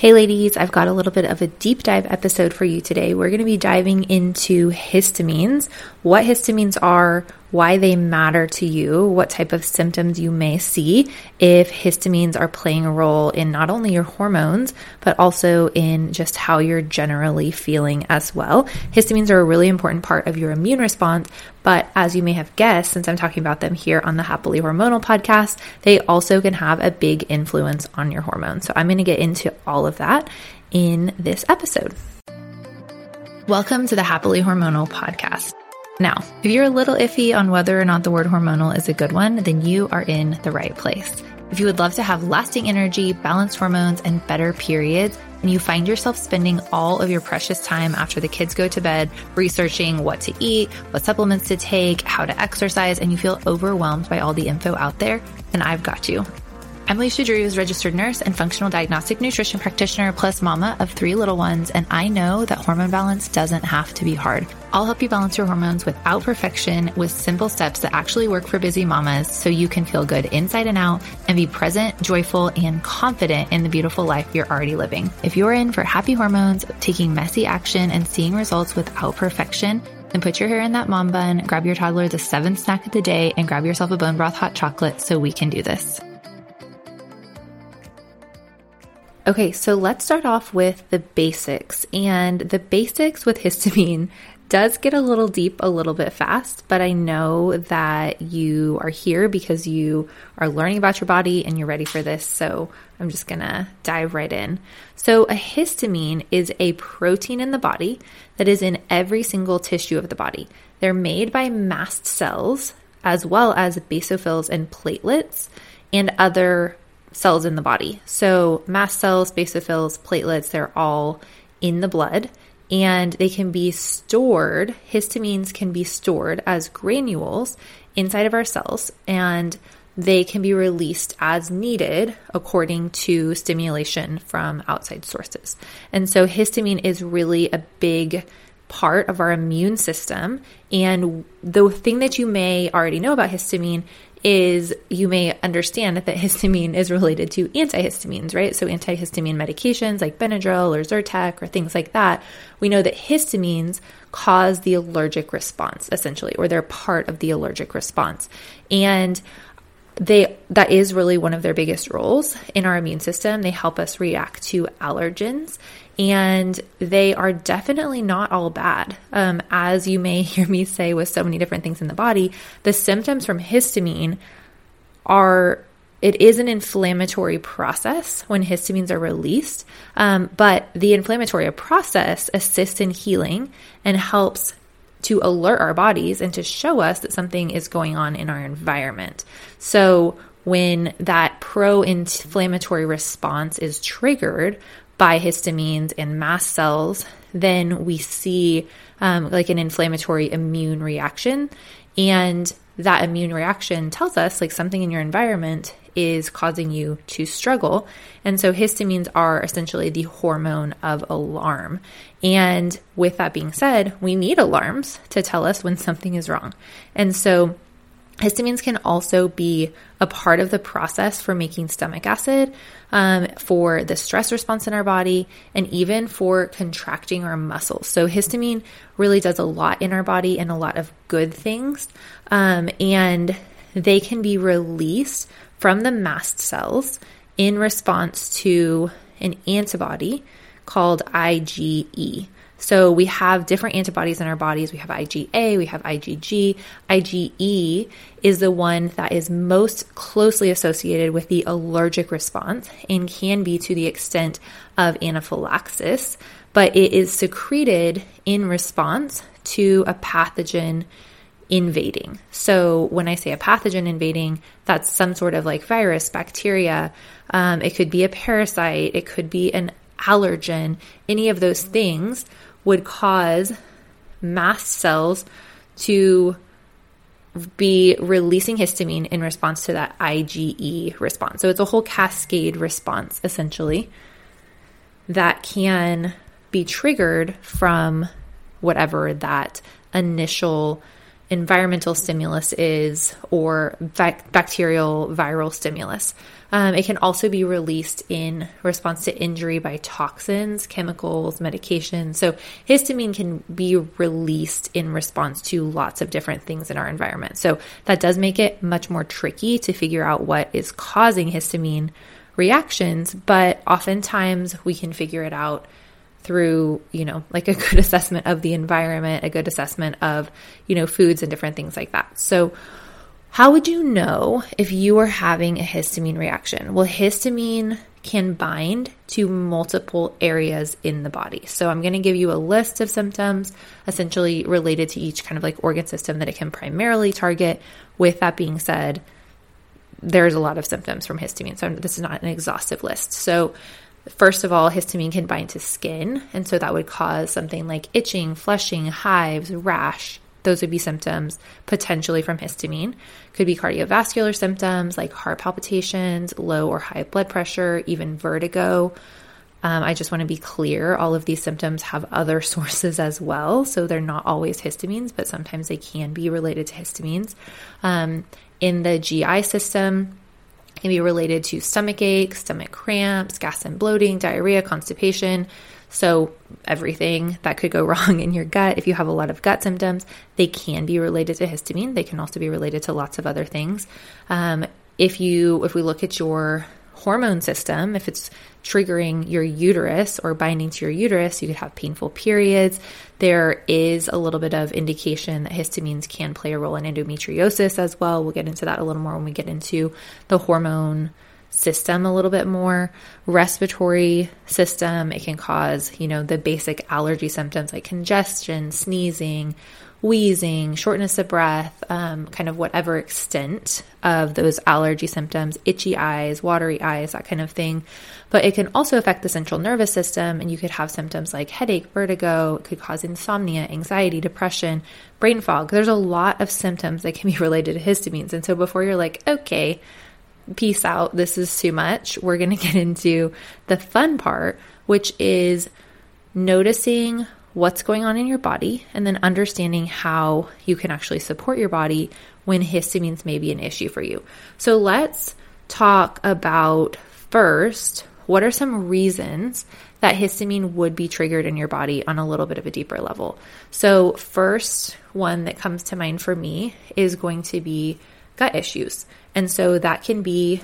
Hey, ladies, I've got a little bit of a deep dive episode for you today. We're going to be diving into histamines, what histamines are, why they matter to you, what type of symptoms you may see if histamines are playing a role in not only your hormones, but also in just how you're generally feeling as well. Histamines are a really important part of your immune response, but as you may have guessed, since I'm talking about them here on the Happily Hormonal podcast, they also can have a big influence on your hormones. So I'm going to get into all of that in this episode. Welcome to the Happily Hormonal podcast. Now, if you're a little iffy on whether or not the word hormonal is a good one, then you are in the right place. If you would love to have lasting energy, balanced hormones, and better periods, and you find yourself spending all of your precious time after the kids go to bed researching what to eat, what supplements to take, how to exercise, and you feel overwhelmed by all the info out there, then I've got you. I'm Leisha Drew, is registered nurse and functional diagnostic nutrition practitioner, plus mama of three little ones, and I know that hormone balance doesn't have to be hard. I'll help you balance your hormones without perfection with simple steps that actually work for busy mamas so you can feel good inside and out and be present, joyful, and confident in the beautiful life you're already living. If you're in for happy hormones, taking messy action, and seeing results without perfection, then put your hair in that mom bun, grab your toddler the seventh snack of the day, and grab yourself a bone broth hot chocolate so we can do this. Okay, so let's start off with the basics. And the basics with histamine does get a little deep a little bit fast, but I know that you are here because you are learning about your body and you're ready for this. So I'm just gonna dive right in. So, a histamine is a protein in the body that is in every single tissue of the body. They're made by mast cells as well as basophils and platelets and other cells in the body. So, mast cells, basophils, platelets, they're all in the blood and they can be stored. Histamines can be stored as granules inside of our cells and they can be released as needed according to stimulation from outside sources. And so, histamine is really a big part of our immune system. And the thing that you may already know about histamine is you may understand that histamine is related to antihistamines, right? So antihistamine medications like Benadryl or Zyrtec or things like that. We know that histamines cause the allergic response essentially, or they're part of the allergic response. And they that is really one of their biggest roles in our immune system. They help us react to allergens and they are definitely not all bad. Um, as you may hear me say with so many different things in the body, the symptoms from histamine are it is an inflammatory process when histamines are released, um, but the inflammatory process assists in healing and helps to alert our bodies and to show us that something is going on in our environment. So when that pro inflammatory response is triggered, by histamines and mast cells, then we see um, like an inflammatory immune reaction. And that immune reaction tells us like something in your environment is causing you to struggle. And so histamines are essentially the hormone of alarm. And with that being said, we need alarms to tell us when something is wrong. And so Histamines can also be a part of the process for making stomach acid, um, for the stress response in our body, and even for contracting our muscles. So, histamine really does a lot in our body and a lot of good things. Um, and they can be released from the mast cells in response to an antibody called IgE. So we have different antibodies in our bodies. We have IgA, we have IgG. IgE is the one that is most closely associated with the allergic response and can be to the extent of anaphylaxis, but it is secreted in response to a pathogen invading. So when I say a pathogen invading, that's some sort of like virus, bacteria. Um, it could be a parasite. It could be an allergen. Any of those things would cause mast cells to be releasing histamine in response to that IgE response. So it's a whole cascade response essentially that can be triggered from whatever that initial environmental stimulus is or bac- bacterial viral stimulus. Um, it can also be released in response to injury by toxins, chemicals, medications. So, histamine can be released in response to lots of different things in our environment. So, that does make it much more tricky to figure out what is causing histamine reactions, but oftentimes we can figure it out through, you know, like a good assessment of the environment, a good assessment of, you know, foods and different things like that. So, how would you know if you are having a histamine reaction? Well, histamine can bind to multiple areas in the body. So, I'm going to give you a list of symptoms essentially related to each kind of like organ system that it can primarily target. With that being said, there's a lot of symptoms from histamine. So, this is not an exhaustive list. So, First of all, histamine can bind to skin, and so that would cause something like itching, flushing, hives, rash. Those would be symptoms potentially from histamine. Could be cardiovascular symptoms like heart palpitations, low or high blood pressure, even vertigo. Um, I just want to be clear all of these symptoms have other sources as well. So they're not always histamines, but sometimes they can be related to histamines. Um, in the GI system, can be related to stomach ache, stomach cramps, gas and bloating, diarrhea, constipation. So, everything that could go wrong in your gut, if you have a lot of gut symptoms, they can be related to histamine. They can also be related to lots of other things. Um, if you, if we look at your hormone system, if it's triggering your uterus or binding to your uterus, you could have painful periods. There is a little bit of indication that histamines can play a role in endometriosis as well. We'll get into that a little more when we get into the hormone system a little bit more. Respiratory system, it can cause, you know, the basic allergy symptoms like congestion, sneezing, wheezing, shortness of breath, um, kind of whatever extent of those allergy symptoms, itchy eyes, watery eyes, that kind of thing. But it can also affect the central nervous system, and you could have symptoms like headache, vertigo, it could cause insomnia, anxiety, depression, brain fog. There's a lot of symptoms that can be related to histamines. And so before you're like, okay, peace out, this is too much, we're going to get into the fun part, which is noticing what's going on in your body and then understanding how you can actually support your body when histamines may be an issue for you. So let's talk about first what are some reasons that histamine would be triggered in your body on a little bit of a deeper level. So, first one that comes to mind for me is going to be gut issues. And so that can be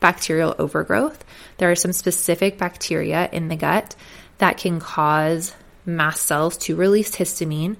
bacterial overgrowth. There are some specific bacteria in the gut that can cause mast cells to release histamine.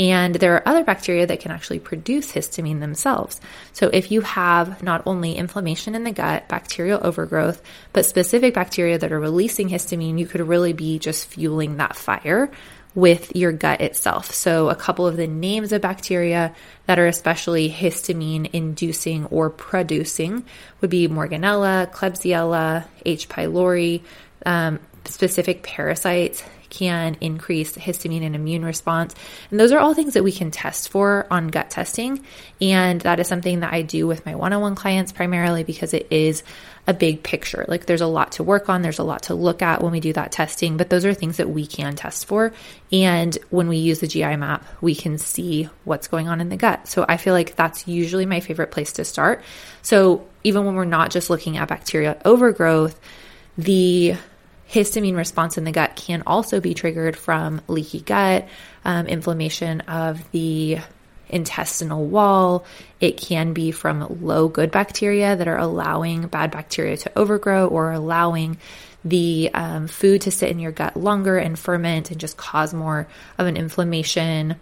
And there are other bacteria that can actually produce histamine themselves. So, if you have not only inflammation in the gut, bacterial overgrowth, but specific bacteria that are releasing histamine, you could really be just fueling that fire with your gut itself. So, a couple of the names of bacteria that are especially histamine inducing or producing would be Morganella, Klebsiella, H. pylori, um, specific parasites can increase histamine and immune response. And those are all things that we can test for on gut testing. And that is something that I do with my one on one clients primarily because it is a big picture. Like there's a lot to work on, there's a lot to look at when we do that testing, but those are things that we can test for. And when we use the GI map, we can see what's going on in the gut. So I feel like that's usually my favorite place to start. So even when we're not just looking at bacteria overgrowth, the histamine response in the gut can also be triggered from leaky gut, um, inflammation of the intestinal wall. It can be from low good bacteria that are allowing bad bacteria to overgrow or allowing the um, food to sit in your gut longer and ferment and just cause more of an inflammation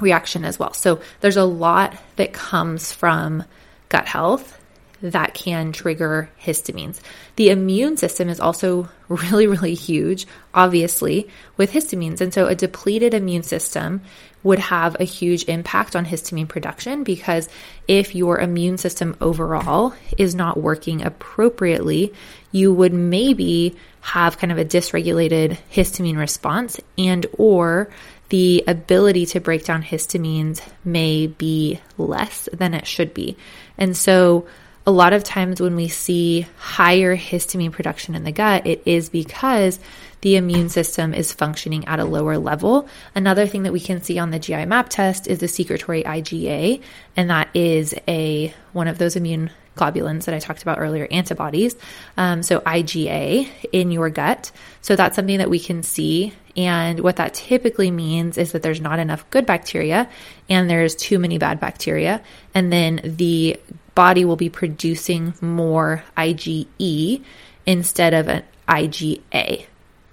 reaction as well. So there's a lot that comes from gut health that can trigger histamines. The immune system is also really, really huge, obviously, with histamines. And so a depleted immune system would have a huge impact on histamine production because if your immune system overall is not working appropriately, you would maybe have kind of a dysregulated histamine response and or the ability to break down histamines may be less than it should be. And so a lot of times when we see higher histamine production in the gut, it is because the immune system is functioning at a lower level. Another thing that we can see on the GI map test is the secretory IgA, and that is a one of those immune globulins that I talked about earlier, antibodies. Um, so IgA in your gut. So that's something that we can see. And what that typically means is that there's not enough good bacteria and there's too many bad bacteria. And then the body will be producing more IgE instead of an IgA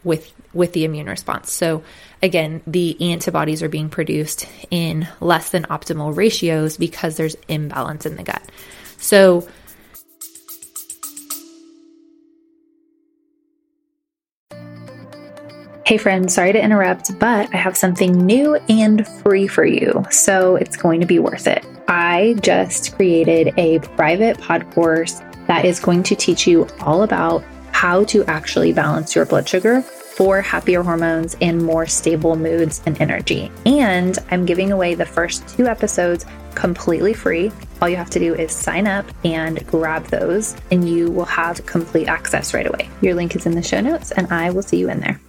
with with the immune response. So again, the antibodies are being produced in less than optimal ratios because there's imbalance in the gut. So Hey friends, sorry to interrupt, but I have something new and free for you, so it's going to be worth it. I just created a private pod course that is going to teach you all about how to actually balance your blood sugar for happier hormones and more stable moods and energy. And I'm giving away the first two episodes completely free. All you have to do is sign up and grab those, and you will have complete access right away. Your link is in the show notes, and I will see you in there.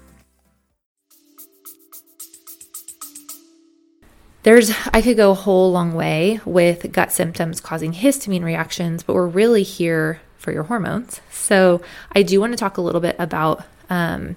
There's, I could go a whole long way with gut symptoms causing histamine reactions, but we're really here for your hormones. So I do want to talk a little bit about um,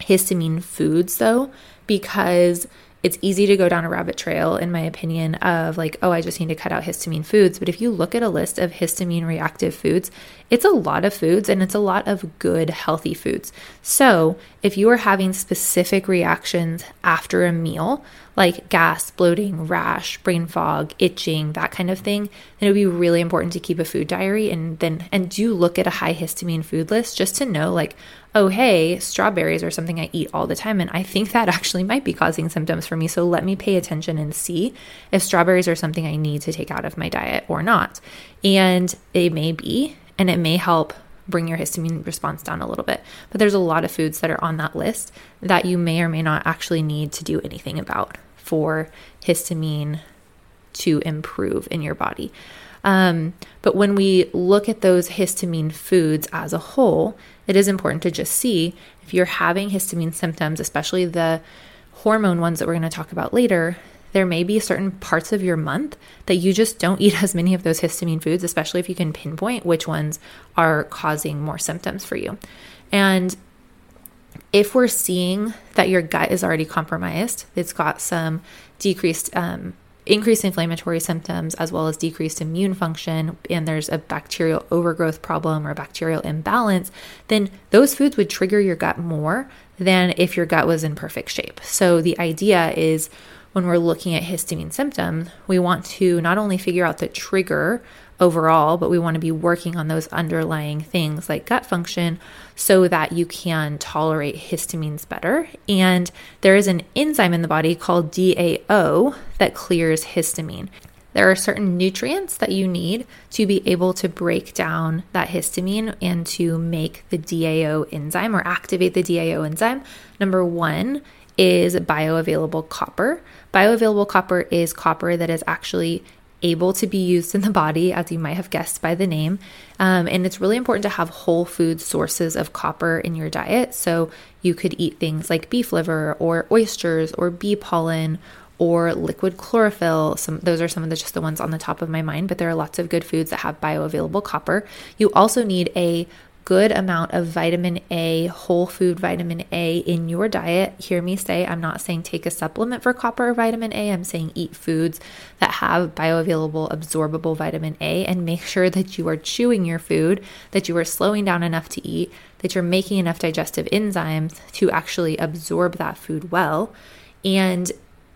histamine foods though, because it's easy to go down a rabbit trail, in my opinion, of like, oh, I just need to cut out histamine foods. But if you look at a list of histamine reactive foods, it's a lot of foods and it's a lot of good, healthy foods. So if you are having specific reactions after a meal, like gas, bloating, rash, brain fog, itching, that kind of thing, then it would be really important to keep a food diary and then and do look at a high histamine food list just to know like, oh hey, strawberries are something I eat all the time and I think that actually might be causing symptoms for me. So let me pay attention and see if strawberries are something I need to take out of my diet or not. And it may be, and it may help bring your histamine response down a little bit. But there's a lot of foods that are on that list that you may or may not actually need to do anything about for histamine to improve in your body. Um, but when we look at those histamine foods as a whole, it is important to just see if you're having histamine symptoms, especially the hormone ones that we're going to talk about later, there may be certain parts of your month that you just don't eat as many of those histamine foods, especially if you can pinpoint which ones are causing more symptoms for you. And if we're seeing that your gut is already compromised, it's got some decreased, um, increased inflammatory symptoms as well as decreased immune function, and there's a bacterial overgrowth problem or bacterial imbalance, then those foods would trigger your gut more than if your gut was in perfect shape. So the idea is when we're looking at histamine symptoms, we want to not only figure out the trigger overall, but we want to be working on those underlying things like gut function so that you can tolerate histamines better. And there is an enzyme in the body called DAO that clears histamine. There are certain nutrients that you need to be able to break down that histamine and to make the DAO enzyme or activate the DAO enzyme. Number one is bioavailable copper. Bioavailable copper is copper that is actually able to be used in the body, as you might have guessed by the name. Um, and it's really important to have whole food sources of copper in your diet. So you could eat things like beef liver or oysters or bee pollen or liquid chlorophyll. Some those are some of the just the ones on the top of my mind, but there are lots of good foods that have bioavailable copper. You also need a good amount of vitamin A, whole food vitamin A in your diet. Hear me say, I'm not saying take a supplement for copper or vitamin A. I'm saying eat foods that have bioavailable, absorbable vitamin A and make sure that you are chewing your food, that you are slowing down enough to eat, that you're making enough digestive enzymes to actually absorb that food well. And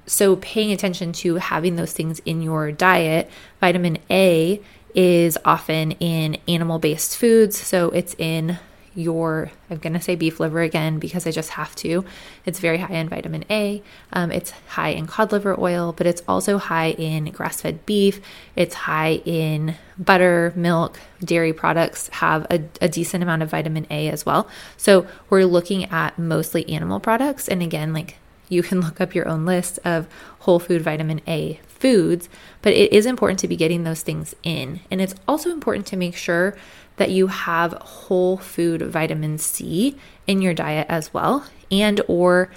so, paying attention to having those things in your diet, vitamin A is often in animal based foods. So it's in your, I'm going to say beef liver again because I just have to. It's very high in vitamin A. Um, it's high in cod liver oil, but it's also high in grass fed beef. It's high in butter, milk, dairy products have a, a decent amount of vitamin A as well. So we're looking at mostly animal products. And again, like You can look up your own list of whole food vitamin A foods, but it is important to be getting those things in. And it's also important to make sure that you have whole food vitamin C in your diet as well and or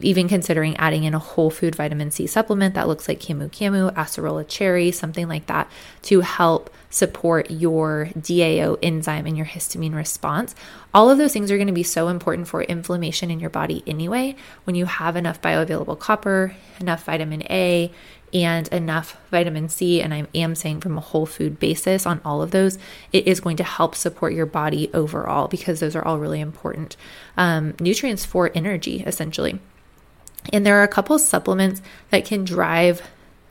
even considering adding in a whole food vitamin C supplement that looks like camu camu, acerola cherry, something like that to help support your DAO enzyme and your histamine response. All of those things are going to be so important for inflammation in your body anyway. When you have enough bioavailable copper, enough vitamin A, and enough vitamin C, and I am saying from a whole food basis on all of those, it is going to help support your body overall because those are all really important um, nutrients for energy, essentially. And there are a couple supplements that can drive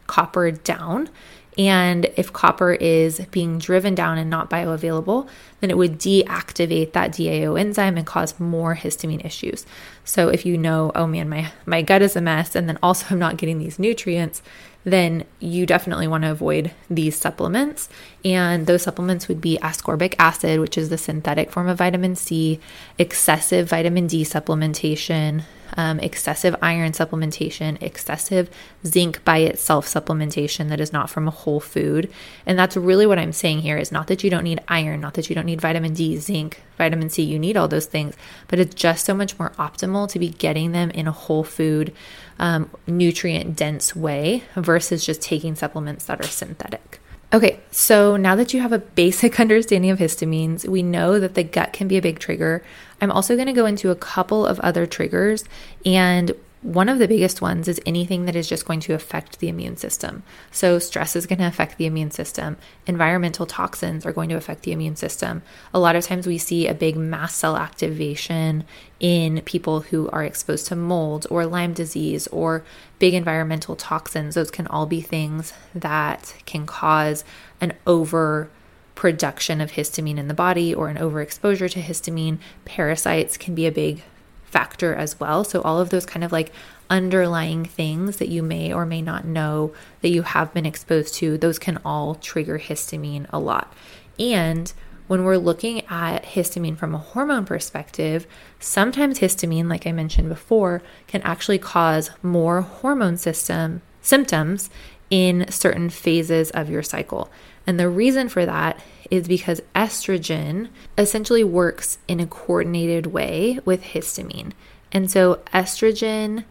copper down. And if copper is being driven down and not bioavailable, then it would deactivate that DAO enzyme and cause more histamine issues. So if you know, oh man, my, my gut is a mess, and then also I'm not getting these nutrients, then you definitely want to avoid these supplements. And those supplements would be ascorbic acid, which is the synthetic form of vitamin C, excessive vitamin D supplementation, um, excessive iron supplementation, excessive zinc by itself supplementation that is not from a whole food. And that's really what I'm saying here is not that you don't need iron, not that you don't need vitamin D, zinc, vitamin C, you need all those things, but it's just so much more optimal to be getting them in a whole food, um, nutrient dense way versus just taking supplements that are synthetic. Okay, so now that you have a basic understanding of histamines, we know that the gut can be a big trigger. I'm also going to go into a couple of other triggers and one of the biggest ones is anything that is just going to affect the immune system. So, stress is going to affect the immune system. Environmental toxins are going to affect the immune system. A lot of times we see a big mast cell activation in people who are exposed to mold or Lyme disease or big environmental toxins. Those can all be things that can cause an over production of histamine in the body or an overexposure to histamine. Parasites can be a big factor as well. So, all of those kind of like underlying things that you may or may not know that you have been exposed to, those can all trigger histamine a lot. And when we're looking at histamine from a hormone perspective, sometimes histamine, like I mentioned before, can actually cause more hormone system symptoms in certain phases of your cycle. And the reason for that is because estrogen essentially works in a coordinated way with histamine. And so estrogen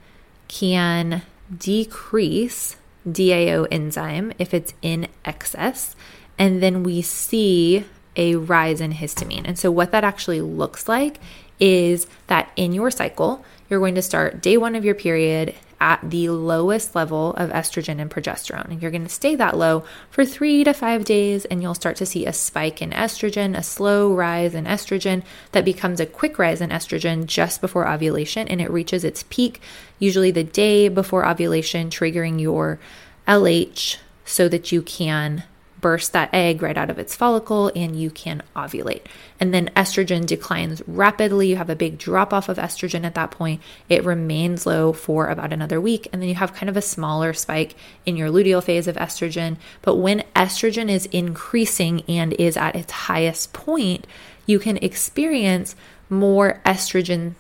can decrease DAO enzyme if it's in excess. And then we see a rise in histamine. And so, what that actually looks like is that in your cycle, you're going to start day one of your period at the lowest level of estrogen and progesterone. And you're going to stay that low for three to five days, and you'll start to see a spike in estrogen, a slow rise in estrogen that becomes a quick rise in estrogen just before ovulation, and it reaches its peak usually the day before ovulation, triggering your LH so that you can burst that egg right out of its follicle and you can ovulate. And then estrogen declines rapidly. You have a big drop off of estrogen at that point. It remains low for about another week. And then you have kind of a smaller spike in your luteal phase of estrogen. But when estrogen is increasing and is at its highest point, you can experience more estrogen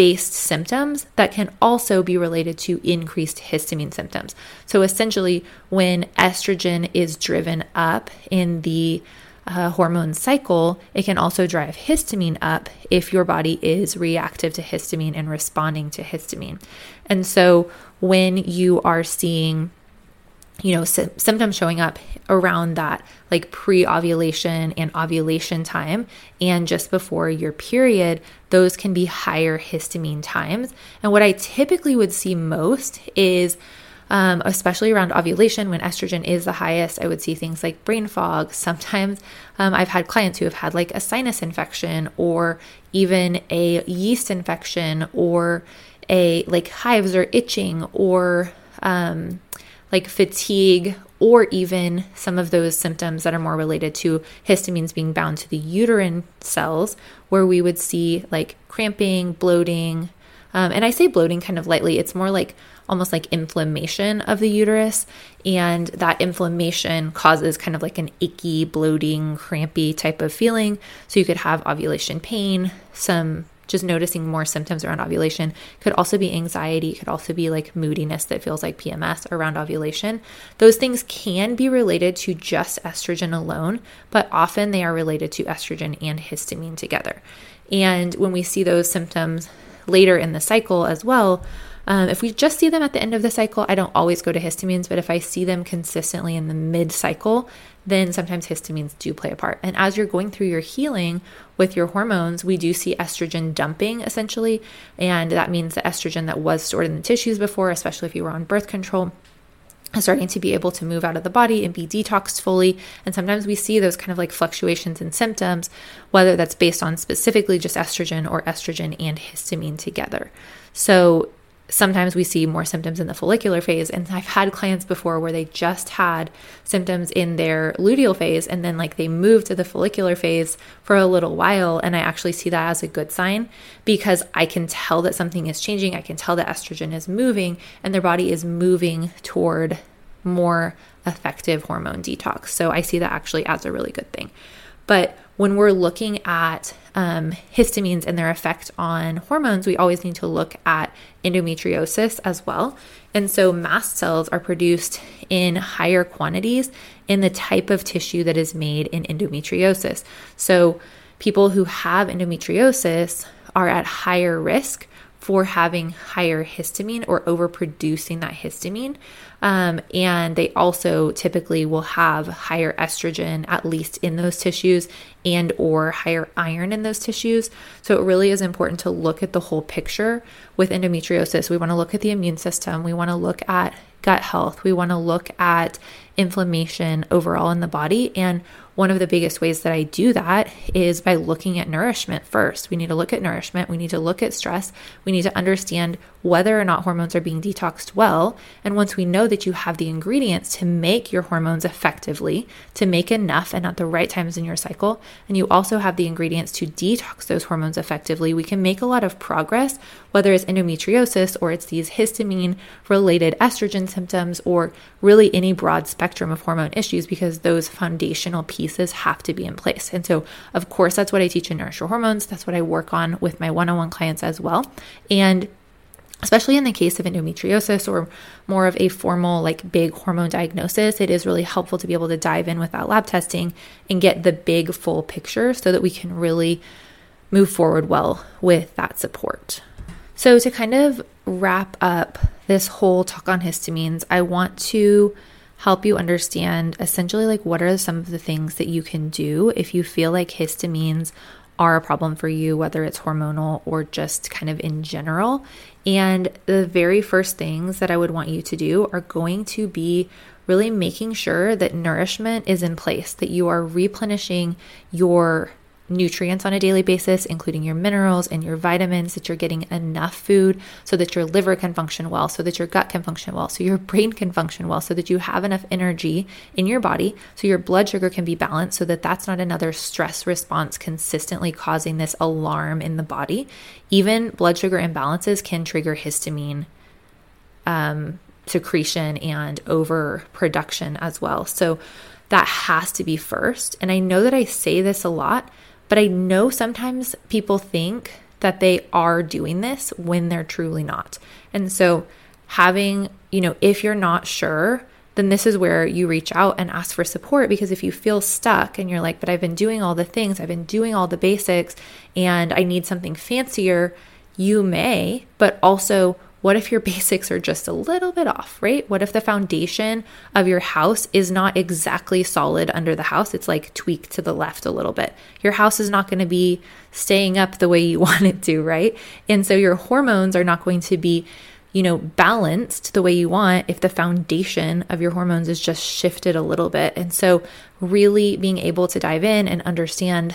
based symptoms that can also be related to increased histamine symptoms. So essentially, when estrogen is driven up in the uh, hormone cycle, it can also drive histamine up if your body is reactive to histamine and responding to histamine. And so, when you are seeing you know, sy- symptoms showing up around that like pre ovulation and ovulation time and just before your period, those can be higher histamine times. And what I typically would see most is, um, especially around ovulation when estrogen is the highest, I would see things like brain fog. Sometimes um, I've had clients who have had like a sinus infection or even a yeast infection or a like hives or itching or, um, like fatigue or even some of those symptoms that are more related to histamines being bound to the uterine cells, where we would see like cramping, bloating. Um, and I say bloating kind of lightly, it's more like almost like inflammation of the uterus. And that inflammation causes kind of like an icky, bloating, crampy type of feeling. So you could have ovulation pain, some just noticing more symptoms around ovulation. Could also be anxiety, could also be like moodiness that feels like PMS around ovulation. Those things can be related to just estrogen alone, but often they are related to estrogen and histamine together. And when we see those symptoms later in the cycle as well, um, if we just see them at the end of the cycle, I don't always go to histamines, but if I see them consistently in the mid cycle, then sometimes histamines do play a part. And as you're going through your healing with your hormones, we do see estrogen dumping essentially. And that means the estrogen that was stored in the tissues before, especially if you were on birth control, is starting to be able to move out of the body and be detoxed fully. And sometimes we see those kind of like fluctuations in symptoms, whether that's based on specifically just estrogen or estrogen and histamine together. So sometimes we see more symptoms in the follicular phase. And I've had clients before where they just had symptoms in their luteal phase and then like they moved to the follicular phase for a little while. And I actually see that as a good sign because I can tell that something is changing. I can tell that estrogen is moving and their body is moving toward more effective hormone detox. So I see that actually as a really good thing. But when we're looking at um, histamines and their effect on hormones, we always need to look at endometriosis as well. And so, mast cells are produced in higher quantities in the type of tissue that is made in endometriosis. So, people who have endometriosis are at higher risk for having higher histamine or overproducing that histamine. Um, and they also typically will have higher estrogen, at least in those tissues, and or higher iron in those tissues. So it really is important to look at the whole picture with endometriosis. We want to look at the immune system. We want to look at gut health. We want to look at inflammation overall in the body. And one of the biggest ways that I do that is by looking at nourishment first. We need to look at nourishment. We need to look at stress. We need to understand whether or not hormones are being detoxed well. And once we know that you have the ingredients to make your hormones effectively, to make enough and at the right times in your cycle, and you also have the ingredients to detox those hormones effectively, we can make a lot of progress, whether it's endometriosis or it's these histamine related estrogen symptoms or really any broad spectrum of hormone issues because those foundational pieces have to be in place. And so, of course, that's what I teach in Nourish Your Hormones. That's what I work on with my one on one clients as well. And especially in the case of endometriosis or more of a formal, like big hormone diagnosis, it is really helpful to be able to dive in with that lab testing and get the big full picture so that we can really move forward well with that support. So, to kind of wrap up this whole talk on histamines, I want to help you understand essentially like what are some of the things that you can do if you feel like histamines are a problem for you, whether it's hormonal or just kind of in general. And the very first things that I would want you to do are going to be really making sure that nourishment is in place, that you are replenishing your nutrients on a daily basis, including your minerals and your vitamins, that you're getting enough food so that your liver can function well, so that your gut can function well, so your brain can function well, so that you have enough energy in your body, so your blood sugar can be balanced, so that that's not another stress response consistently causing this alarm in the body. Even blood sugar imbalances can trigger histamine. Um, secretion and overproduction as well. So that has to be first. And I know that I say this a lot, but I know sometimes people think that they are doing this when they're truly not. And so, having, you know, if you're not sure, then this is where you reach out and ask for support because if you feel stuck and you're like, but I've been doing all the things, I've been doing all the basics, and I need something fancier, you may, but also what if your basics are just a little bit off, right? What if the foundation of your house is not exactly solid under the house? It's like tweaked to the left a little bit. Your house is not going to be staying up the way you want it to, right? And so your hormones are not going to be, you know, balanced the way you want if the foundation of your hormones is just shifted a little bit. And so, really being able to dive in and understand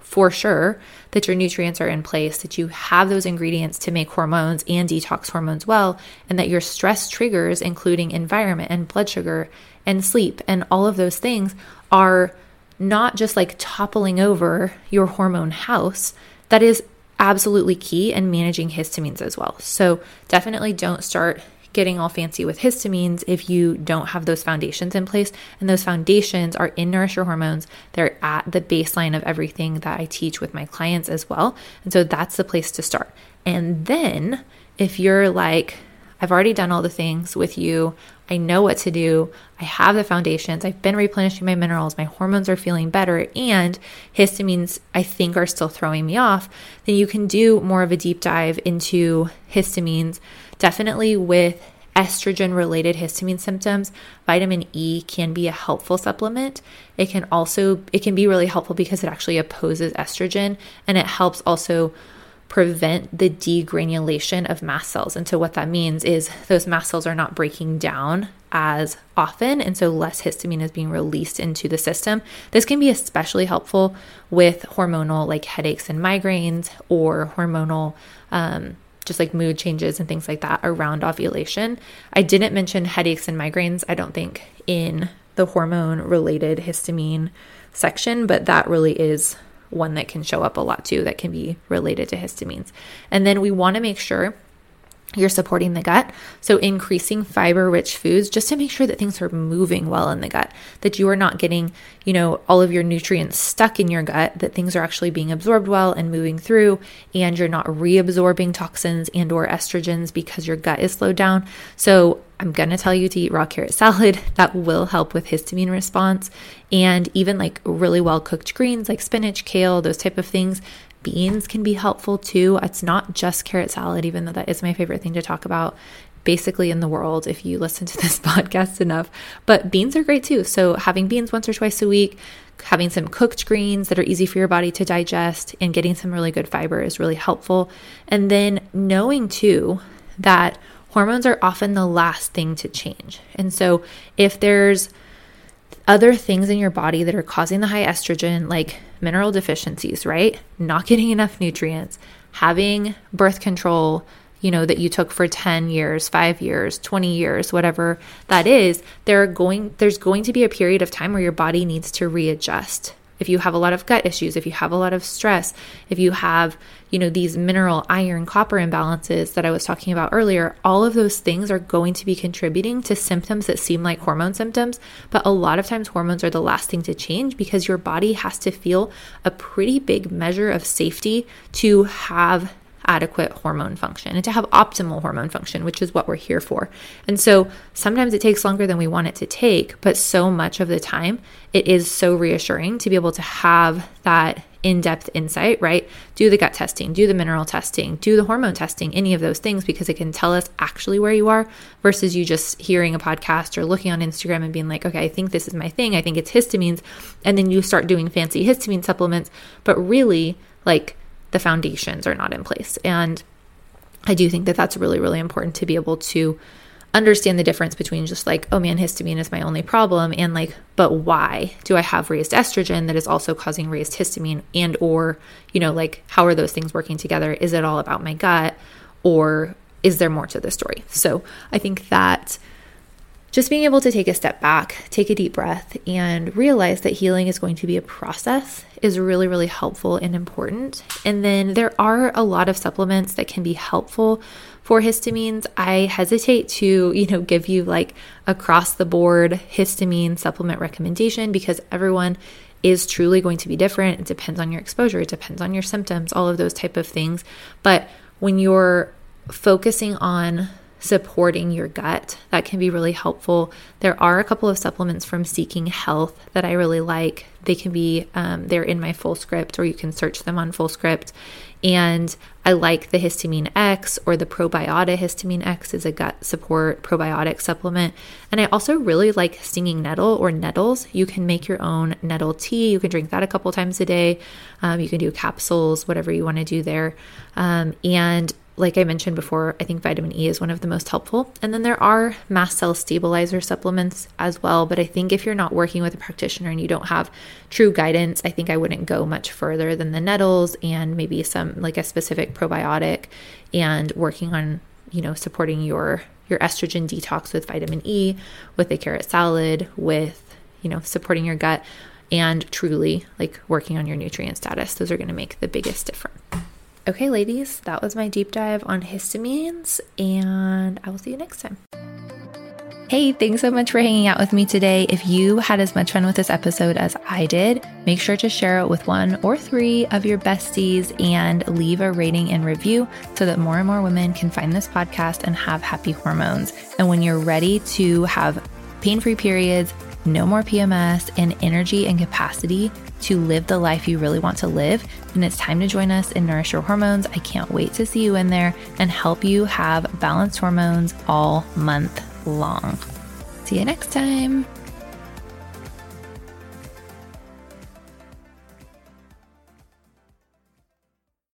for sure that your nutrients are in place, that you have those ingredients to make hormones and detox hormones well, and that your stress triggers, including environment and blood sugar and sleep and all of those things, are not just like toppling over your hormone house. That is absolutely key in managing histamines as well. So definitely don't start getting all fancy with histamines if you don't have those foundations in place. And those foundations are in Nourish Your Hormones. They're at the baseline of everything that I teach with my clients as well. And so that's the place to start. And then if you're like, I've already done all the things with you. I know what to do. I have the foundations. I've been replenishing my minerals. My hormones are feeling better. And histamines, I think, are still throwing me off. Then you can do more of a deep dive into histamines. Definitely with estrogen related histamine symptoms vitamin e can be a helpful supplement it can also it can be really helpful because it actually opposes estrogen and it helps also prevent the degranulation of mast cells. And so, what that means is those mast cells are not breaking down as often, and so less histamine is being released into the system. This can be especially helpful with hormonal like headaches and migraines or hormonal. Um, just like mood changes and things like that around ovulation. I didn't mention headaches and migraines, I don't think, in the hormone related histamine section, but that really is one that can show up a lot too that can be related to histamines. And then we want to make sure you're supporting the gut. So, increasing fiber rich foods just to make sure that things are moving well in the gut, that you are not getting, you know, all of your nutrients stuck in your gut, that things are actually being absorbed well and moving through, and you're not reabsorbing toxins and or estrogens because your gut is slowed down. So, I'm going to tell you to eat raw carrot salad. That will help with histamine response. And even like really well cooked greens like spinach, kale, those type of things. Beans can be helpful too. It's not just carrot salad, even though that is my favorite thing to talk about basically in the world if you listen to this podcast enough. But beans are great too. So having beans once or twice a week, having some cooked greens that are easy for your body to digest, and getting some really good fiber is really helpful. And then knowing too that hormones are often the last thing to change. And so if there's other things in your body that are causing the high estrogen, like mineral deficiencies, right? Not getting enough nutrients, having birth control, you know, that you took for 10 years, 5 years, 20 years, whatever that is, there are going there's going to be a period of time where your body needs to readjust if you have a lot of gut issues, if you have a lot of stress, if you have, you know, these mineral iron copper imbalances that I was talking about earlier, all of those things are going to be contributing to symptoms that seem like hormone symptoms. But a lot of times, hormones are the last thing to change because your body has to feel a pretty big measure of safety to have adequate hormone function and to have optimal hormone function, which is what we're here for. And so sometimes it takes longer than we want it to take, but so much of the time it is so reassuring to be able to have that in depth insight, right? Do the gut testing, do the mineral testing, do the hormone testing, any of those things, because it can tell us actually where you are versus you just hearing a podcast or looking on Instagram and being like, okay, I think this is my thing. I think it's histamines. And then you start doing fancy histamine supplements, but really, like, the foundations are not in place. And I do think that that's really, really important to be able to understand the difference between just like, oh man, histamine is my only problem and like, but why do I have raised estrogen that is also causing raised histamine and or, you know, like how are those things working together? Is it all about my gut or is there more to the story? So I think that just being able to take a step back, take a deep breath, and realize that healing is going to be a process is really, really helpful and important. And then there are a lot of supplements that can be helpful for histamines. I hesitate to, you know, give you like across the board histamine supplement recommendation because everyone is truly going to be different. It depends on your exposure, it depends on your symptoms, all of those type of things. But when you're focusing on supporting your gut. That can be really helpful. There are a couple of supplements from Seeking Health that I really like. They can be, um, they're in my Fullscript, or you can search them on Fullscript. And I like the HistaminX or the Probiota HistaminX is a gut support probiotic supplement. And I also really like Stinging Nettle or nettles. You can make your own nettle tea. You can drink that a couple times a day. Um, you can do capsules, whatever you want to do there. Um, and like I mentioned before, I think vitamin E is one of the most helpful. And then there are mast cell stabilizer supplements as well. But I think if you're not working with a practitioner and you don't have true guidance, I think I wouldn't go much further than the nettles and maybe some like a specific probiotic and working on, you know, supporting your your estrogen detox with vitamin E, with a carrot salad, with, you know, supporting your gut and truly like working on your nutrient status. Those are going to make the biggest difference. Okay, ladies, that was my deep dive on histamines, and I will see you next time. Hey, thanks so much for hanging out with me today. If you had as much fun with this episode as I did, make sure to share it with one or three of your besties and leave a rating and review so that more and more women can find this podcast and have happy hormones. And when you're ready to have pain free periods, no more PMS, and energy and capacity to live the life you really want to live, then it's time to join us in Nourish Your Hormones. I can't wait to see you in there and help you have balanced hormones all month long. See you next time.